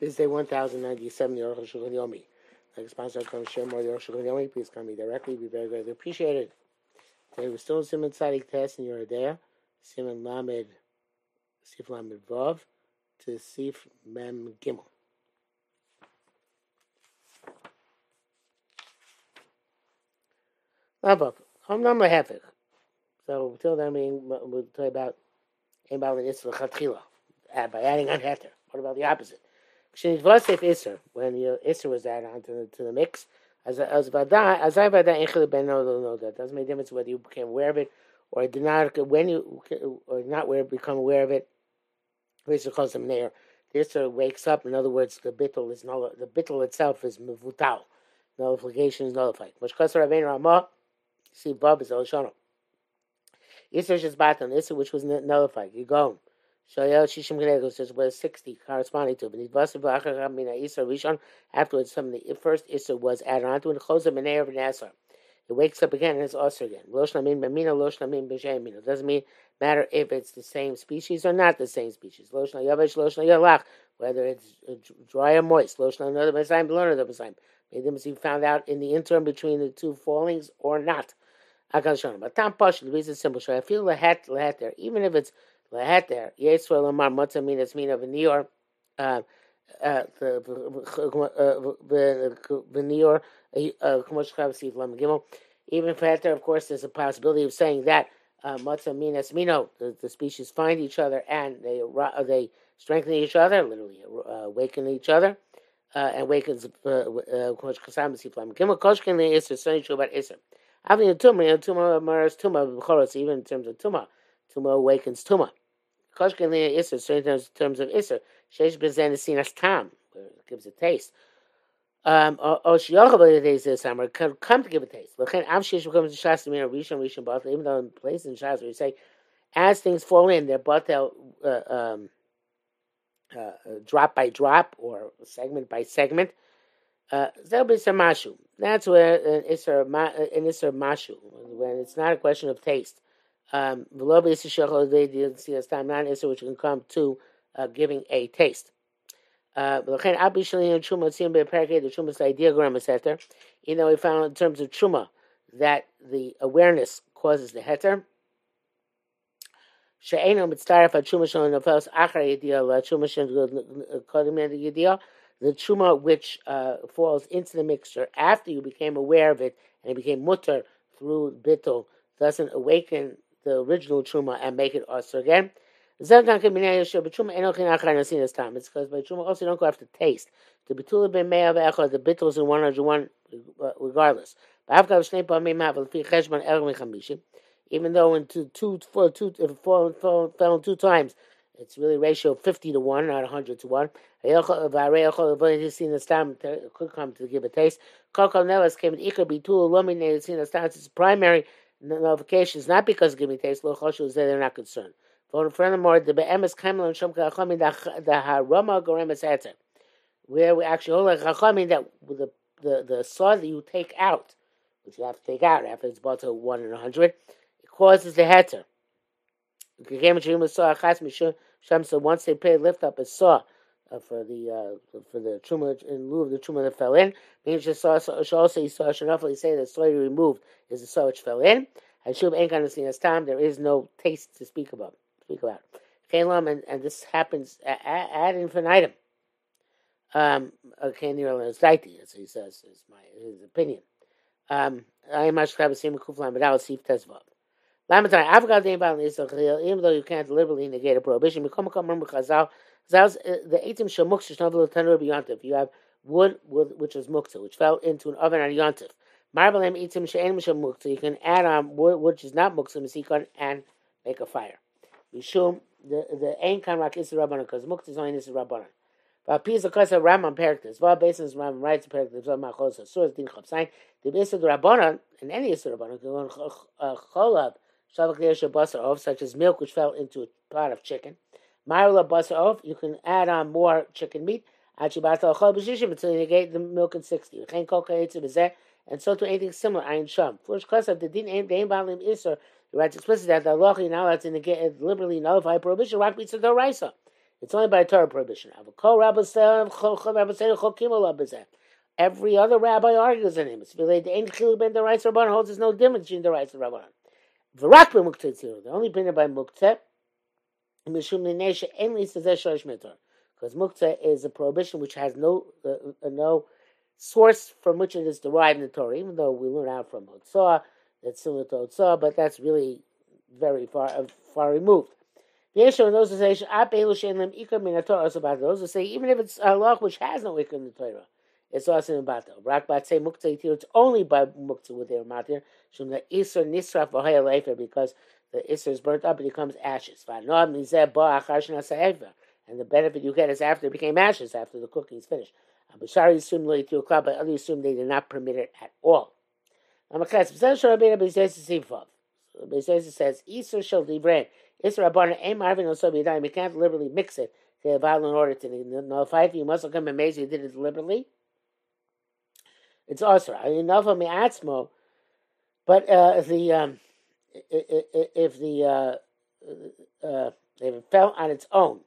This is day 1097, the Aruch Shulchan Yomi. Like sponsor, come share more the Aruch Shulchan Yomi. Please come me directly. Be very greatly appreciated. Today we're still in Simon Tzadik test in Yoreh De'ah. Simon Lamed, Sif Lamed Vav to Sif Mem Gimel. Lamed Hom Nam Lehefich. So until then, we'll talk about about the Isra Chatchila uh, by adding on Heter. What about the opposite? When the Isser was added onto the, to the mix, as as vada as I vada enchel ben no no that doesn't make a difference whether you became aware of it or did not when you or not aware become aware of it. Rachel calls him there. The Isser wakes up. In other words, the bittul is null. The bittul itself is mevutal. Nullification is nullified. Mashkasar Rabbein Ramah. See, Bob is Elshana. Isser is batan. Isser which was nullified. You go. Shayel Shishim Genegos says was sixty corresponding to. But Rishon afterwards some of the first Issa was added on to and Chosam and of Nasar. It wakes up again and it's also again. Loshnamim Bamina, Loshnamim B'Shemina. Doesn't mean matter if it's the same species or not the same species. Loshna Yavesh, Loshna Yalach, whether it's uh, dry or moist. Loshna another Messiah, another Messiah. May them be found out in the interim between the two fallings or not. i can show But Tam Pash, the reason is simple. So I feel the hat, the hat there, even if it's Leheter, Yisrael Amar Motzah Minas Mina V'Nior, V'Nior, K'mosh Chav Sif Lam Gimel. Even for Heter, of course, there's a possibility of saying that uh, Motzah Minas Mino, the, species find each other and they uh, they strengthen each other, literally uh, awaken each other. Uh, and wakens K'mosh Chasam Sif Lam Gimel. Koshkin Isser, Sonny Shubat Isser. Having a tumah, a tumah, Maras tumah, even in terms of tumah, tumah awakens tumah. Koshkin Isser, certain terms, terms of Isser. Shesh Bezen Sinas Tam, gives a taste. Um, or Shiochav days this summer come to give a taste. Lechen Av Shesh becomes Shas Mina Rishon Rishon Batel, even though in places in Shas you say, as things fall in, they're Batel uh, um, uh, uh, drop by drop or segment by segment. Uh, there'll be some mashu. That's where an an isser mashu, when it's not a question of taste. Um, which can come to uh, giving a taste. Uh, the Truma's ideogram is heter. You know, we found in terms of Truma that the awareness causes the heter. The truma which uh, falls into the mixture after you became aware of it and it became mutter through bittul doesn't awaken the original truma and make it also again. It's because by truma also don't go after taste. The bitula ben me'av echad, the bittul is in 101 uh, regardless. Even though in two, two, four, two, if it fell, fell, two times, it's really ratio 50 to 1, not 100 to 1. It could come to give a taste. It's primary notifications, not because giving taste lo choshu they're not concerned. Furthermore, the be'emes kaimel and shomka chachamim the harama goremes eter, where we actually hold like chachamim that the the the saw that you take out, which you have to take out after it's bought to one in a hundred, it causes the heter. So once they pay lift up a saw for the uh, for the truma in lieu of the truma that fell in. Means should also he saw roughly say that soy removed is the saw which fell in. And gonna see as time. There is no taste to speak about. Speak about. Kalam and, and this happens ad infinitum. Um, okay, near as he says, is my his opinion. Um, I am much have a same kuflan, but I will see tezvav. Lamentai, I've got the Israel. even though you can't deliberately negate a prohibition, become a remember Chazal uh, the eitim shemuksa shnavul tanur b'yontif. You have wood, which is mukta, which fell into an oven on yontif. Marbalem eitim she'en mukta. You can add on wood which is not mukta misikon and make a fire. Mishum the the ein kan rak is rabbanon because mukta is only is rabbanon. V'apiz akasa Rambam periktis. V'al basis Rambam writes periktis. V'al machos asuras din chapsain. The the rabbanon and any is the rabbanon can go cholav shavak basar of such as milk which fell into a pot of chicken. Marla basar you can add on more chicken meat. Until you get the milk in sixty. Chen koka etzim and so to anything similar. Ayin sham. First class of the din ain dein balim iser. He writes explicitly that the Allah not allowed to negate liberally nullify prohibition. Rock beats the doraisa. It's only by Torah prohibition. Every other rabbi argues in him. It's related to Ein Chiluk Ben Daraisa Rabban holds there's no difference between Daraisa and Rabban. V'rak b'muktzeh tzir. The only opinion by muktzeh, Because muktzeh is a prohibition which has no uh, uh, no source from which it is derived in the Torah, even though we learn out from Hotzah, that's similar to Hotzah, but that's really very far uh, far removed. Those who say, those who say, even if it's a law which has no ikr in the Torah, it's also in battle. Rak say muktzah it's only by muktzah with their matir. Shum the iser nisraf v'haya because the iser is burnt up and becomes ashes. And the benefit you get is after it became ashes, after the cooking is finished. Abishari assume lo yitiu but others assume they did not permit it at all. Bezos says, Isur shall divrei. Isur abana aim marvin on so You can't deliberately mix it to in order to nullify it. You must come amazed you did it deliberately. It's also enough of me atzmo, but uh, the um, if the uh, uh, if it fell on its own,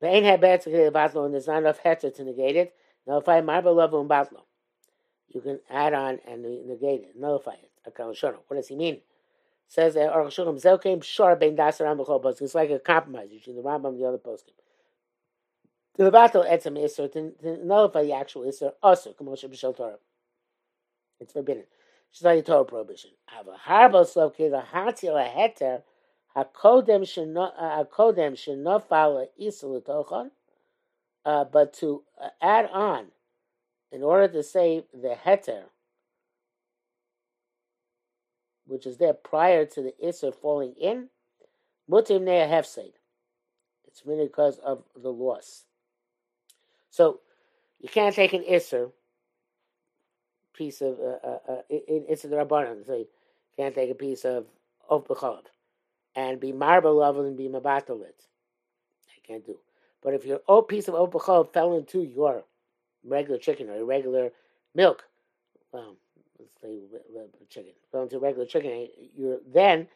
the ain't had bad to batlo, and there's not enough heter to negate it. Nullify marble level and batlo. You can add on and negate it, nullify it. What does he mean? Says that Aruch Shulchan Zelkeim Shor Ben Dasaram B'Chol Poskim. It's like a compromise between the Rambam and the other poskim. To the battle etzem iser to nullify the actual iser also commotion b'shel Torah. It's forbidden. She's like a Torah prohibition. Have a harbo slav kida hatil a heter hakodem hakodem shenofal iser l'tochon. But to uh, add on, in order to say the heter, which is there prior to the iser falling in, mutim nea hefseid. It's really because of the loss. So you can't take an Isser piece of uh, uh, uh, it's the Rabbanon. So you can't take a piece of of bechalav and be marble level and be mabatolit. I can't do. But if your old piece of old fell into your regular chicken or your regular milk, well, let's say chicken fell into regular chicken, you're then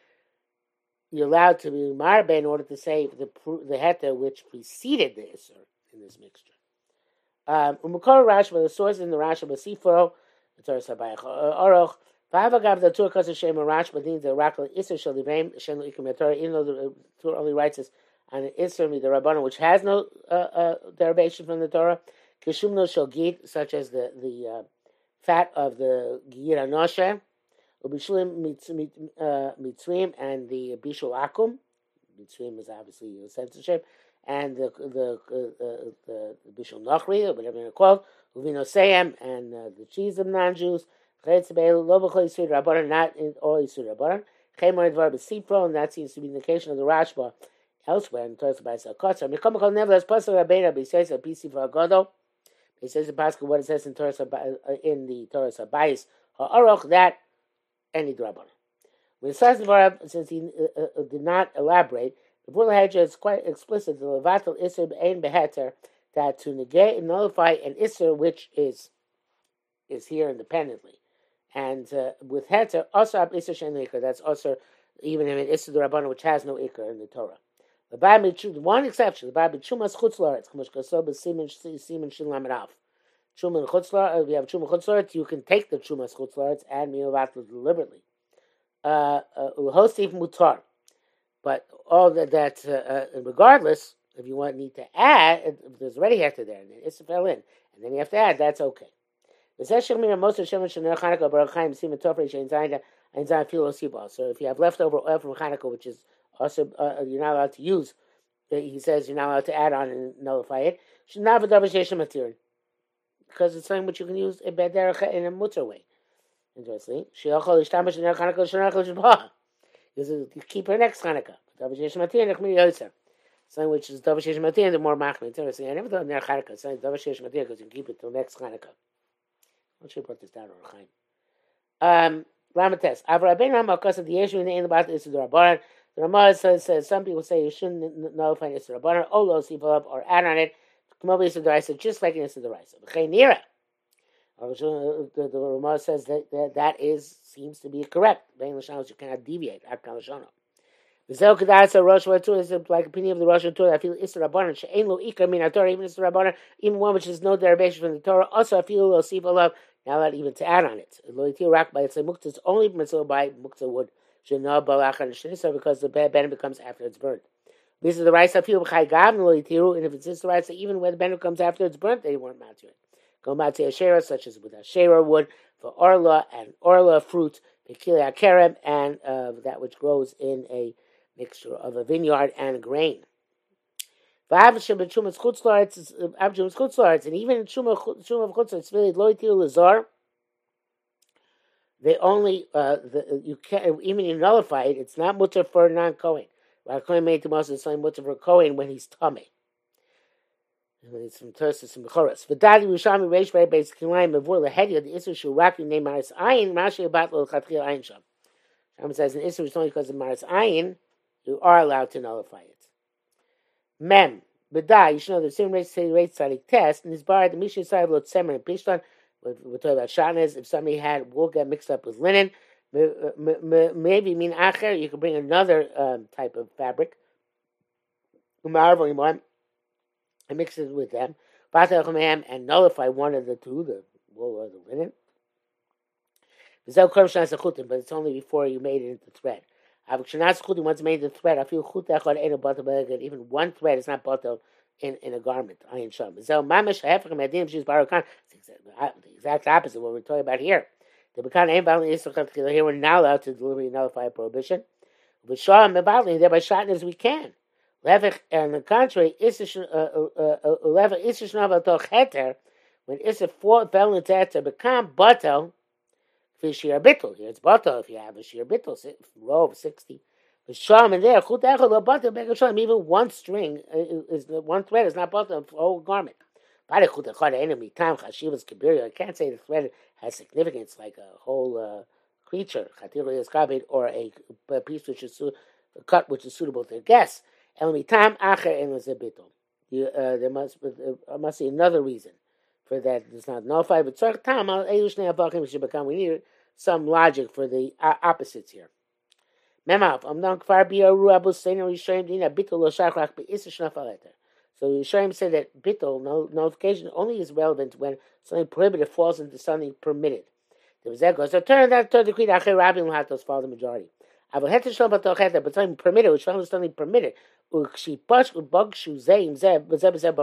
you're allowed to be marbe in order to save the the heta which preceded the iser in this mixture. Um, Rashi, the source in the Rashi, but Sifro, the Torah Sabayach Oroch, Vavagav the Torah Kasa Shem Rash, but the Rakal Isser Shalivim, Shem Ikim Torah, even though the Torah only writes this on an Isser the Rabbanon, which has no uh, uh, derivation from the Torah, Kishum no Shogit, such as the the uh, fat of the Gira Noshe, Ubishulim Mitzvim, and the Bishul Akum. Mitzrim is obviously censorship and the the the, the, the Bishul Nochri, or whatever you call it, Uvino Seyem, and uh, the cheese of non-Jews. Not in all Yisur Rabbanan. Chemar Dvar B'Sipro, and that seems to be the indication of the Rashba elsewhere in Torah by Sakotza. Mikom nevertheless, Pasuk Rabbeinu, a PC for Agodo. He says in Pasuk what it says in Torah uh, in the Torah Sabayis Ha'aroch that any Rabbanan. When it says since he uh, uh, did not elaborate, the Hedja is quite explicit, the Levatel Isser Ein Beheter, that to negate and nullify an Isser which is is here independently. And uh, with Heter, also Ab Isser Shen Iker, that's also even in an Isser the Rabbanah which has no Iker in the Torah. The Bible, one exception, the Bible, Chumas Chutzlaretz, Chumash Kasob, Simen Shin Lamed Chuman Chutzlaretz, we have Chuman Chutzlaretz, you can take the Chumas Chutzlaretz and Minovatel deliberately. Uh, uh, Mutar. But all that, uh, regardless, if you want need to add, there's already after there, and then it's fell in, and then you have to add, that's okay. So if you have leftover oil from Hanukkah, which is also uh, you're not allowed to use, he says you're not allowed to add on and nullify it. Because it's something which you can use in a mutter way. Interestingly, because you keep her next Hanukkah. Davish Matir Nechmi Yotzer. Something which is Davish Matir, the more Machmi. Interesting. I never thought near Hanukkah. Something Davish Matir because you can keep it till next Hanukkah. I'm sure put this down on Chaim. Um, Lamates. Avra Ben Rama of the in the end about this is the Ramah says, says some people say you shouldn't nullify this Rabbanan. Olo sipal or add on it. Come over to the Raisa, just like this is the Raisa. Nira. Uh, the, the Ramah says that, that that is seems to be correct. Ben Lashon you cannot deviate. Akal The Zel Kedasa Rosh Torah is like opinion of the Rosh Torah. I feel Isra Rabbanan she'ein lo ikar min Torah, even Isra Rabbanan, even one which is no derivation from the Torah. Also, I feel lo sif love. Now not even to add on it. Lo yitir rak by it's muktzah. It's only mitzvah by muktzah wood. Shena balachan shenisa because the ben becomes after it's burnt. This is the rice I feel b'chai gav lo yitiru, and if it's just the rice, even when the ben comes after it's burnt, they weren't mad to it. Go mad Asherah, such as with Asherah wood for orla and orla fruit, pekilia kerem, and uh, that which grows in a mixture of a vineyard and grain. And even in Shuma of Chutzlaretz, really loitil lazar. They only uh, the, you can even you nullify it. It's not mutter for non Kohen. While Kohen made to Moses, it's only mutter for Kohen when he's tummy. It's from Tersus and Bechoros. V'dadi Rishami Reish Rei Beis Kilayim Mavur Lehedia the Isser Shu Raki Name Maris Ayin Rashi Abat Lo Chatchil Ayin Sham. Sham says an Isser is only because of Maris Ayin you are allowed to nullify it. Mem, B'dai, you should know the same rate say rate tzadik test, and his bar the Mishnah side lo tzemer and pishtan. We're talking about shatnez. If somebody had wool get mixed up with linen, maybe mean acher, you could bring another um, type of fabric, and mix it with them, and nullify one of the two, the wool or the linen. But it's only before you made it into thread. Once made the thread, I feel even one thread is not bottle in, in a garment. Ayin. The exact opposite what we're talking about here. The here. We're not allowed to deliberately nullify a prohibition. But shah and thereby shot as we can. On the contrary, levich uh, uh, uh, isish naval toch heter, when isa fell into heter, become bottle for shir bittel. Here it's bottle if you have a shir bittel, row of 60. The sham in there, chut echad lo bottle, beg sham, even one string, uh, is one thread is not of the whole garment. But chut echad enemy time, chashivas kibiria, I can't say the thread has significance like a whole uh, creature, chatir is or a, piece which is cut which is suitable to guess. Enemy time, acher. Uh, there must, uh, must be another reason for that it's not nullified. But tzarch tam al elu shnei should become. We need some logic for the uh, opposites here. Memav amdam kfar biyaru abu lo shachrach. So Yishayim said that bittul no, notification only is relevant when something prohibited falls into something permitted. There was that goes. So turn that to the creed acher rabbi lahatos follow the majority. I will have to show but something permitted, which found something permitted. But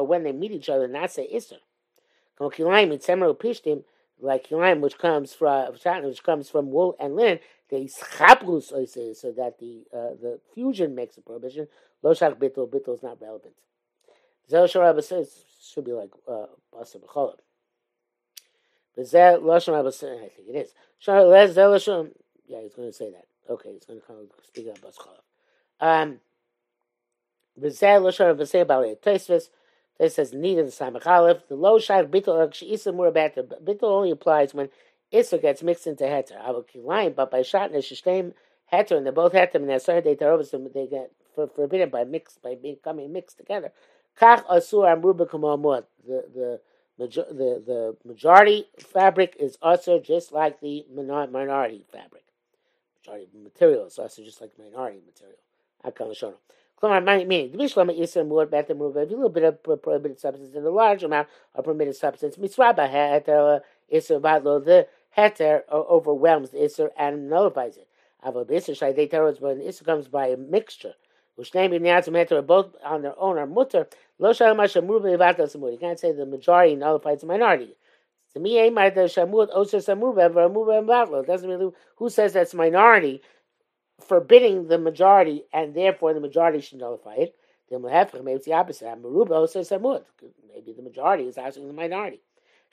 when they meet each other, say iser like kilayim, which comes from which comes from wool and linen, they schaplus so that the uh, the fusion makes a prohibition. Lo shach bittul bittul is not relevant. Zel Sharabba says should be like uh, basa b'cholim. But Zel Lashon says I think it is. Zel Lashon yeah he's going to say that. Okay, he's going to come speak about basa Um, Rabba say about it. Tosfos. It says need in the Samach Aleph. The low shayr bittul isa more better. Bittul only applies when isa gets mixed into heter. Avokilayim, but by shatnez shishtem heter, and they're both heter, and sorry they they get forbidden by mix by becoming mixed together. Kach asur amru The the the the majority fabric is also just like the minority fabric. Majority material is also just like minority material. Akam Meaning, the Mishlama Isra more better move a little bit of prohibited substance and a large amount of permitted substance. Mitzvah heter Isra Badlo, the heter uh, overwhelms the Isra and nullifies it. Avo Isra Shai they tell us when Isra comes by a mixture. Ushnei B'nyatzim heter both on their own are mutter. Lo Shalom Hashem Ruba Yivata Samur. You can't say the majority nullifies the minority. To me, Aimar the Shamud Oser oh, Samur Bever Muba and Batlo. It doesn't mean who says that's minority forbidding the majority, and therefore the majority should nullify it. Then maybe it's the opposite. Maruba. Maybe the majority is asking the minority.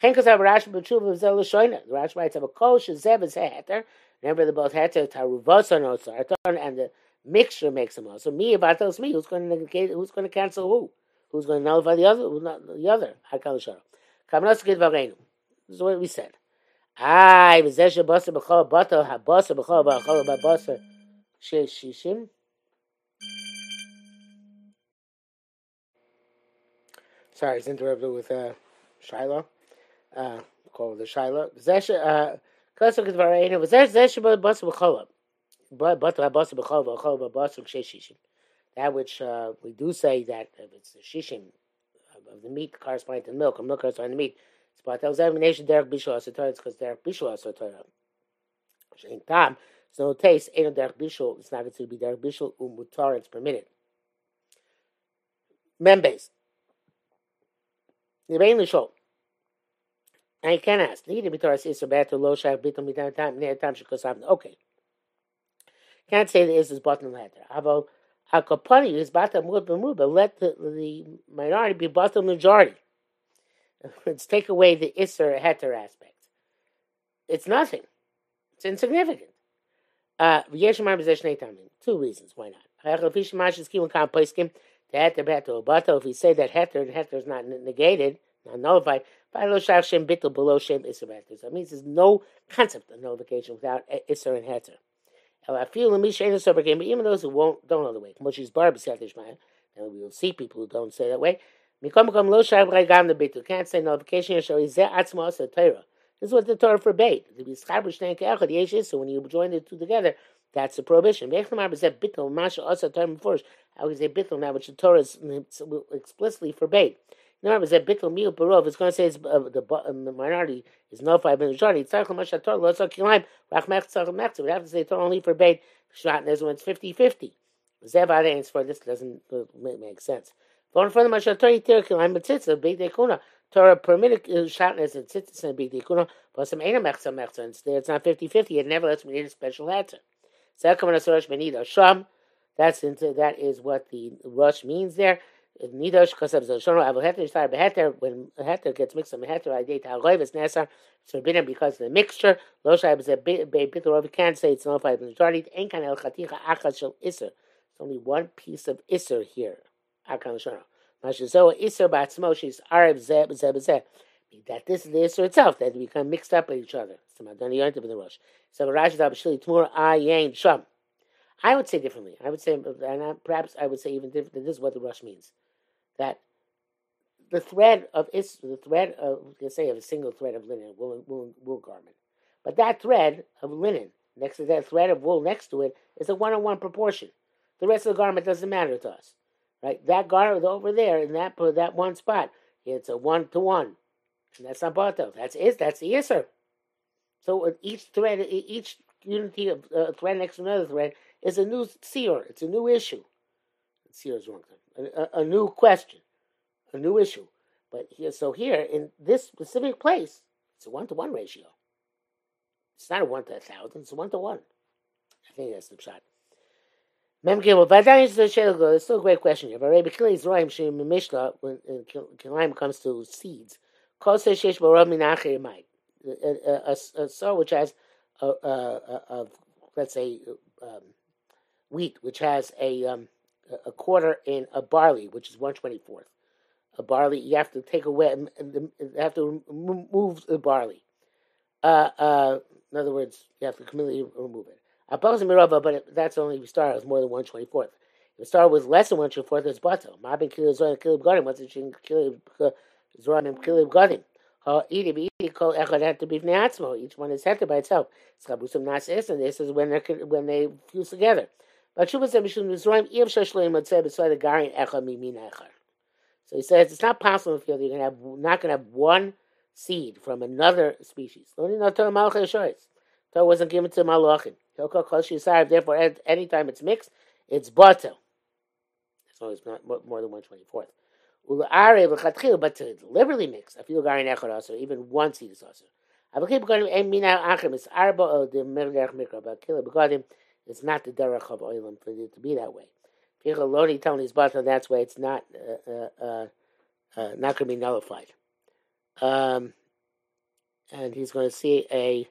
The Rashi writes have a kol shezev is heter. Remember, they're both heter taruvasa no sarton, and the mixture makes them all. So me about tells me who's going to negate, who's going to cancel who, who's going to nullify the other, who's not the other. Hakal shara. Kamanas gid varenu. This is what we said. Ay, v'zeh shebasa b'chol bata habasa b'chol b'chol b'basa. Shishim. Sorry, it's interrupted with uh, Shiloh. Uh, called the Shiloh. Uh, but but that which uh, we do say that if it's the shishim of the meat corresponding to the milk, or milk corresponding to the meat, it's but examination derek bishul asatorah. It's because derek bishul asatorah. Shein tam. It's no taste. Ain't derek bishul. It's not going to be derek bishul umutar. It's permitted. Members. Nibein lishol. I can ask. Be Torah is better low shak bitum mitam time near time shekosavna. Okay. Can't say the is is bottom letter. Aval hakapani is bottom mud but let the, the minority be bottom majority. Let's take away the iser heter aspect. It's nothing. It's insignificant. Uh, Two reasons why not. If we say that heter, and heter is not negated, not nullified, that means there's no concept of nullification without iser and heter. Even those who won't don't know the way. Is barb and we will see people who don't say that way. Can't say nullification. Is. This is what the Torah forbade. So when you join the two together, that's a prohibition. Can you say bittul now, which the Torah explicitly forbade? No, it's a bittul meal barov. It's going to say it's, uh, the, uh, the minority is nullified by the majority. It's not much. We have to say Torah only forbade when it's 50-50. Zevad ain't for this doesn't make sense. But for the mashal Torah yitir kilaim b'tzitzah big dekuna. Torah permitted uh, shatnez and tzitzah and big dekuna. But some ain't a mechza mechza. It's not 50-50. It never lets me need a special answer. Second one is Rosh Sham. That's into that is what the rush means there. Nidosh Kosav Zoshono Avu Heter Yishtar Beheter, when Heter gets mixed with Heter, I date Hagoy Ves Nesar, it's forbidden because of the mixture. Lo Shai B'Zeh Bitur we can't say it's nullified by the majority. Ein Kan El Chaticha Achad Shel Isser. It's only one piece of Isser here. Akan Shono. Mashizoa Isser Batzmo, she's Arab Zeh B'Zeh B'Zeh. That this is the Isser itself, that we become mixed up with each other. So. I would say differently. I would say, uh, and perhaps I would say even different. This is what the rush means that the thread of is the thread of let's say of a single thread of linen, wool, wool, wool garment, but that thread of linen next to that thread of wool next to it is a one-on-one proportion. The rest of the garment doesn't matter to us, right? That garment over there in that that one spot, it's a one to one, and that's not bato. That's is that's the iser. So each thread, each unity of uh, thread next to another thread is a new seer. It's a new issue. Seer is wrong a, a, new question, a new issue. But here, so here in this specific place, it's a one to one ratio. It's not a one to a thousand; it's a one to one. I think that's the shot. Vadayin is It's a great question Rabbi when Kilayim comes to seeds, a soil which has a, a, a, a let's say um, wheat, which has a um, a quarter in a barley, which is one twenty fourth. A barley, you have to take away, you have to remove the barley. Uh, uh, in other words, you have to completely remove it. Apos mirava, but that's only if start with more than one twenty fourth. If start with less than one twenty fourth, uh, it's bato. Mabin kilib zorim kilib gadim. What's it kilib zorim kilib gadim? Each one is heter by itself. This is when they when they fuse together. So he says it's not possible in the you're gonna have not gonna have one seed from another species. Torah wasn't given to Malachim. Therefore, anytime it's mixed, it's batel. So it's not more than one twenty fourth. But to deliberately mix, I feel garin echad also, even one seed is also. It's not the derech of oilam for it to be that way. Lodi telling his butler that's why it's not uh, uh, uh, uh not going to be nullified. Um, and he's going to see a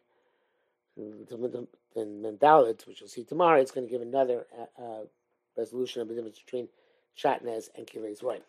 in Mendalit, which we'll see tomorrow. It's going to give another uh, uh, resolution of the difference between Shatnez and Kilei Roy.